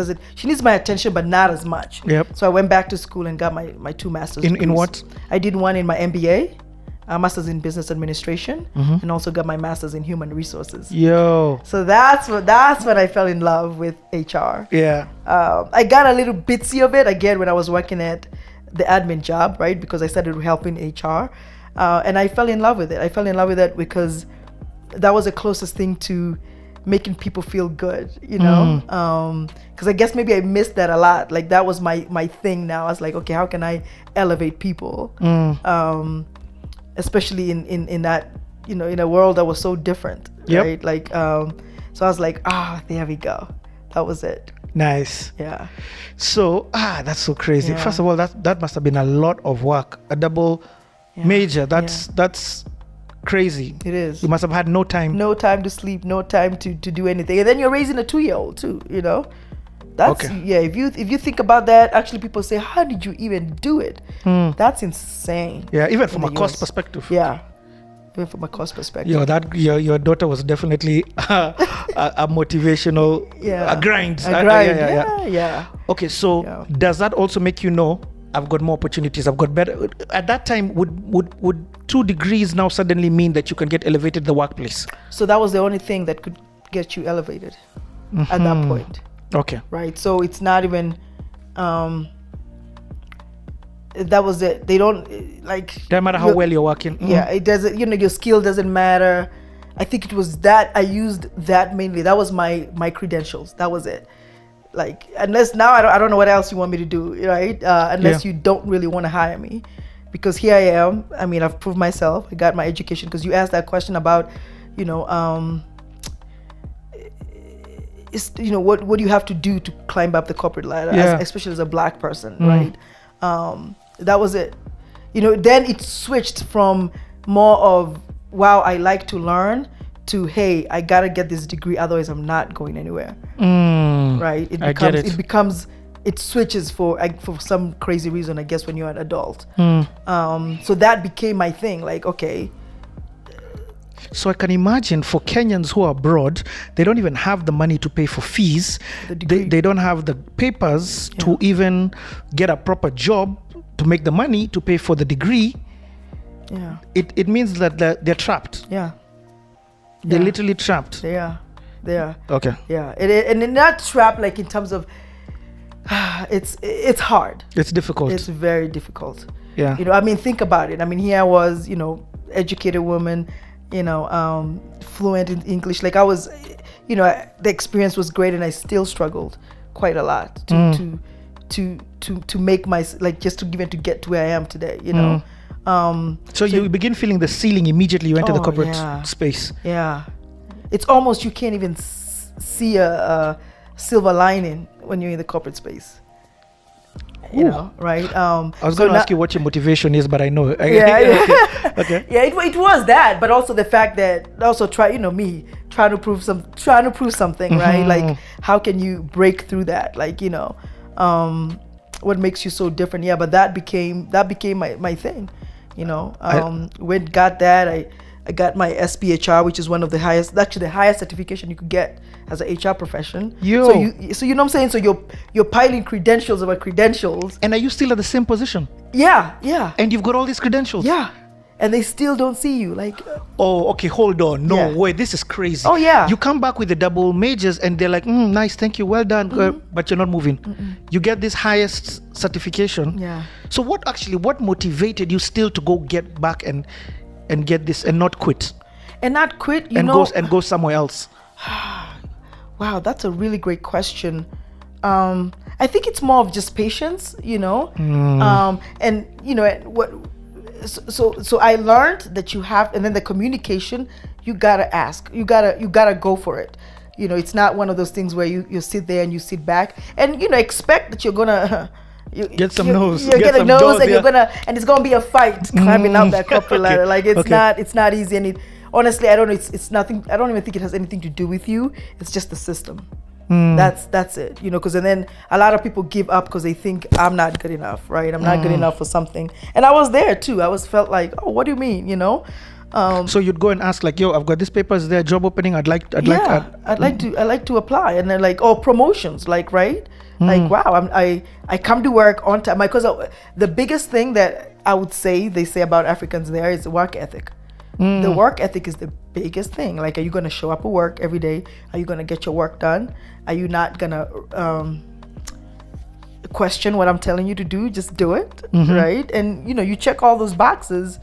Does it she needs my attention but not as much Yep. so i went back to school and got my my two master's In- in what? i did one in my mba a master's in business administration Mm-hmm. and also got my master's in human resources Yo. so that's what that's when i fell in love with hr Yeah. um, I got a little bitsy of it again when I was working at the admin job, right? Because I started helping HR, uh, and I fell in love with it. I fell in love with it because that was the closest thing to making people feel good, you know. Because I guess maybe I missed that a lot. Like that was my my thing. Now I was like, okay, how can I elevate people, um, especially in in in that you know in a world that was so different, Yep. right? Like, um, so I was like, ah, there we go. That was it. Nice. Yeah. So ah, that's so crazy. Yeah. First of all, that that must have been a lot of work. A double Yeah. major. That's that's crazy. It is. You must have had no time. No time to sleep, no time to, to do anything. And then you're raising a two year old too, you know? That's Okay. yeah, if you if you think about that, actually people say, How did you even do it? That's insane. Yeah, even from a cost US. perspective. Yeah. Even from a cost perspective. Yo, that your your daughter was definitely a, a motivational yeah. a grind. A Uh, grind. yeah, yeah, yeah, yeah. Okay, so Yeah. does that also make you know I've got more opportunities? I've got better. At that time, would would would two degrees now suddenly mean that you can get elevated the workplace? So that was the only thing that could get you elevated at Mm-hmm. that point. Okay. right? So it's not even um that was it. They don't like Doesn't matter how well you're working. Mhm. Yeah, it doesn't you know, your skill doesn't matter. I think it was that I used that mainly. That was my my credentials. That was it. Like unless now I don't, I don't know what else you want me to do, right? Uh, unless Yeah. you don't really want to hire me, because here I am. I mean, I've proved myself. I got my education. Because you asked that question about, you know, um, is you know what what do you have to do to climb up the corporate ladder, Yeah. as, especially as a black person, right? Um, that was it. You know, then it switched from more of wow, I like to learn to hey, I gotta get this degree, otherwise I'm not going anywhere, Mm. right? It I get it. it becomes it switches for like, for some crazy reason, I guess, when you're an adult. Hmm. Um, so that became my thing. Like, okay, So I can imagine for Kenyans who are abroad, they don't even have the money to pay for fees. The They, degree. they don't have the papers to even get a proper job to make the money to pay for the degree. yeah, It, it means that they're, they're trapped. yeah, They're Yeah. literally trapped. they are, they are. Okay. Yeah, and it not trapped like in terms of it's it's hard. It's difficult. It's very difficult. yeah. You know, I mean, think about it. I mean, here I was, you know, educated woman, you know, um, fluent in English. Like I was, you know, the experience was great, and I still struggled quite a lot to Mm. to to to to make my like just to even to get to where I am today. You know. Um, so, you begin feeling the ceiling immediately you enter the Oh, corporate yeah. space. Yeah, it's almost you can't even s- see a, a silver lining when you're in the corporate space. You Ooh. know, right? Um, I was so going to ask you what your motivation is, but I know. Yeah, yeah. okay. okay. yeah, it, it was that, but also the fact that also try, you know, me trying to prove some, trying to prove something, right? Mhm. Like, how can you break through that? Like, you know, um, what makes you so different? Yeah, but that became that became my my thing. You know, I- um, when got that, I I got my SPHR, which is one of the highest, actually the highest certification you could get as a HR profession. Yo. So you, so you know what I'm saying? So you're you're piling credentials over credentials. And are you still at the same position? Yeah, yeah, And you've got all these credentials? yeah, and they still don't see you. Like, Oh, okay, hold on. No, Yeah. wait, this is crazy. Oh, yeah. You come back with the double majors and they're like, mm, nice, thank you, well done, uh, Mm-hmm. but you're not moving. You get this highest certification. Yeah. So, what actually, what motivated you still to go get back and and get this and not quit and not quit. You and know, go and go somewhere else? wow, that's a really great question. Um, I think it's more of just patience, you know, Hmm. um, and you know what so, so so I learned that you have, and then the communication, you gotta ask, you gotta you gotta go for it. You know, it's not one of those things where you you sit there and you sit back and you know expect that you're gonna. You, Get some you, nose, You get get a nose, and you're gonna, and it's gonna be a fight climbing up that corporate Okay, ladder. Like it's okay. not, it's not easy. And it, honestly, I don't know. It's it's nothing. I don't even think it has anything to do with you. It's just the system. Hmm. That's that's it. You know, because and then a lot of people give up because they think I'm not good enough, right? I'm not Hmm. good enough for something. And I was there too. I was felt like, oh, what do you mean? You know. Um, So you'd go and ask like, "Yo, I've got this paper. Is there a job opening? I'd like, I'd yeah, like." Uh, I'd like to. I like to apply, and then like, oh, promotions, like, right? Hmm. Like, wow, I'm, I I come to work on time. Because the biggest thing that I would say they say about Africans there is work ethic. Hmm. The work ethic is the biggest thing. Like, are you gonna show up at work every day? Are you gonna get your work done? Are you not gonna um, question what I'm telling you to do? Just do it, Mm-hmm. right? And you know, you check all those boxes.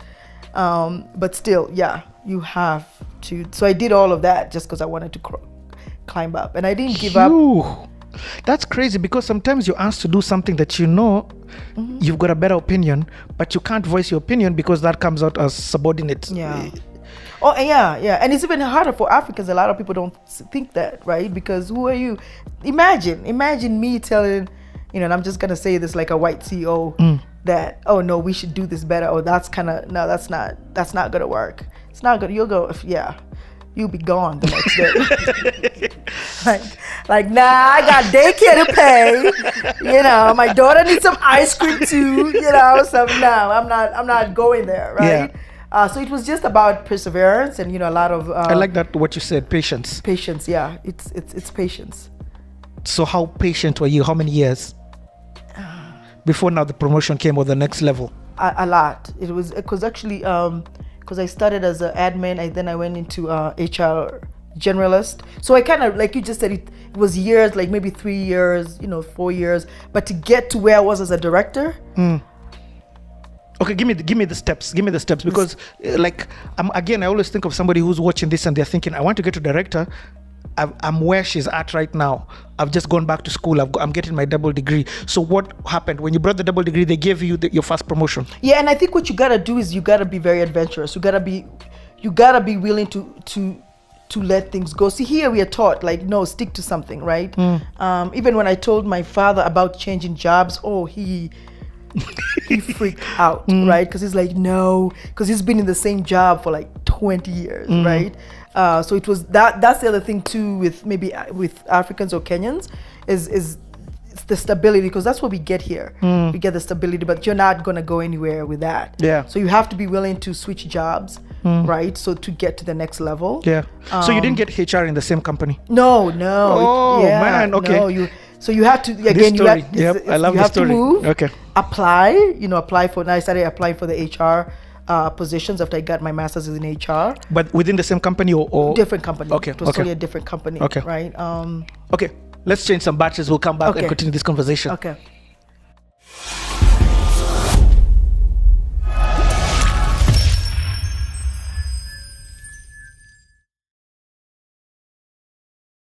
Um, but still, yeah, you have to. So I did all of that just because I wanted to cr- climb up, and I didn't give up. That's crazy because sometimes you're asked to do something that you know Mm-hmm. you've got a better opinion, but you can't voice your opinion because that comes out as subordinate. Yeah. Oh, yeah, yeah, and it's even harder for Africans. A lot of people don't think that, right? Because who are you? Imagine, imagine me telling, you know, and I'm just gonna say this like a white CEO that, oh no, we should do this better. Oh, that's kind of no, that's not, that's not gonna work. It's not gonna. You'll go, if, yeah, you'll be gone the next day. like, like, nah, I got daycare to pay. You know, my daughter needs some ice cream too. You know, so no, I'm not, I'm not going there, right? Yeah. Uh, so it was just about perseverance and you know a lot of uh, I like that what you said, patience. patience. Yeah, it's it's it's patience. So how patient were you? How many years before now the promotion came or the next level? A, a lot. It was because actually because I started as an admin, and then I went into uh, HR generalist. So I kind of like you just said it, it was years, like maybe three years, you know, four years. But to get to where I was as a director, Okay, give me the, give me the steps. Give me the steps because, uh, like, I'm again. I always think of somebody who's watching this and they're thinking, I want to get to director. I've, I'm where she's at right now. I've just gone back to school. I've got, I'm getting my double degree. So what happened when you brought the double degree? They gave you the, your first promotion. Yeah, and I think what you gotta do is you gotta be very adventurous. You gotta be, you gotta be willing to to to let things go. See, here we are taught like no, stick to something, right? Um, even when I told my father about changing jobs, oh he he freaked out, right? Because he's like no, because he's been in the same job for like 20 years, right? Uh, so it was that. That's the other thing too with maybe uh, with Africans or Kenyans is is the stability because that's what we get here. We get the stability, but you're not gonna go anywhere with that. Yeah. So you have to be willing to switch jobs, right? So to get to the next level. Yeah. so you didn't get HR in the same company. No, no. Oh, yeah, man, okay. No, you. So you have to again. You yep, I love you have story. to move. Okay. Apply. You know, apply for. Now I started applying for the HR uh, positions after I got my master's in HR. But within the same company or, or Different company. Okay, It was okay. totally a different company. Okay. Right. Um. Okay, let's change some batches. We'll come back and continue this conversation. Okay.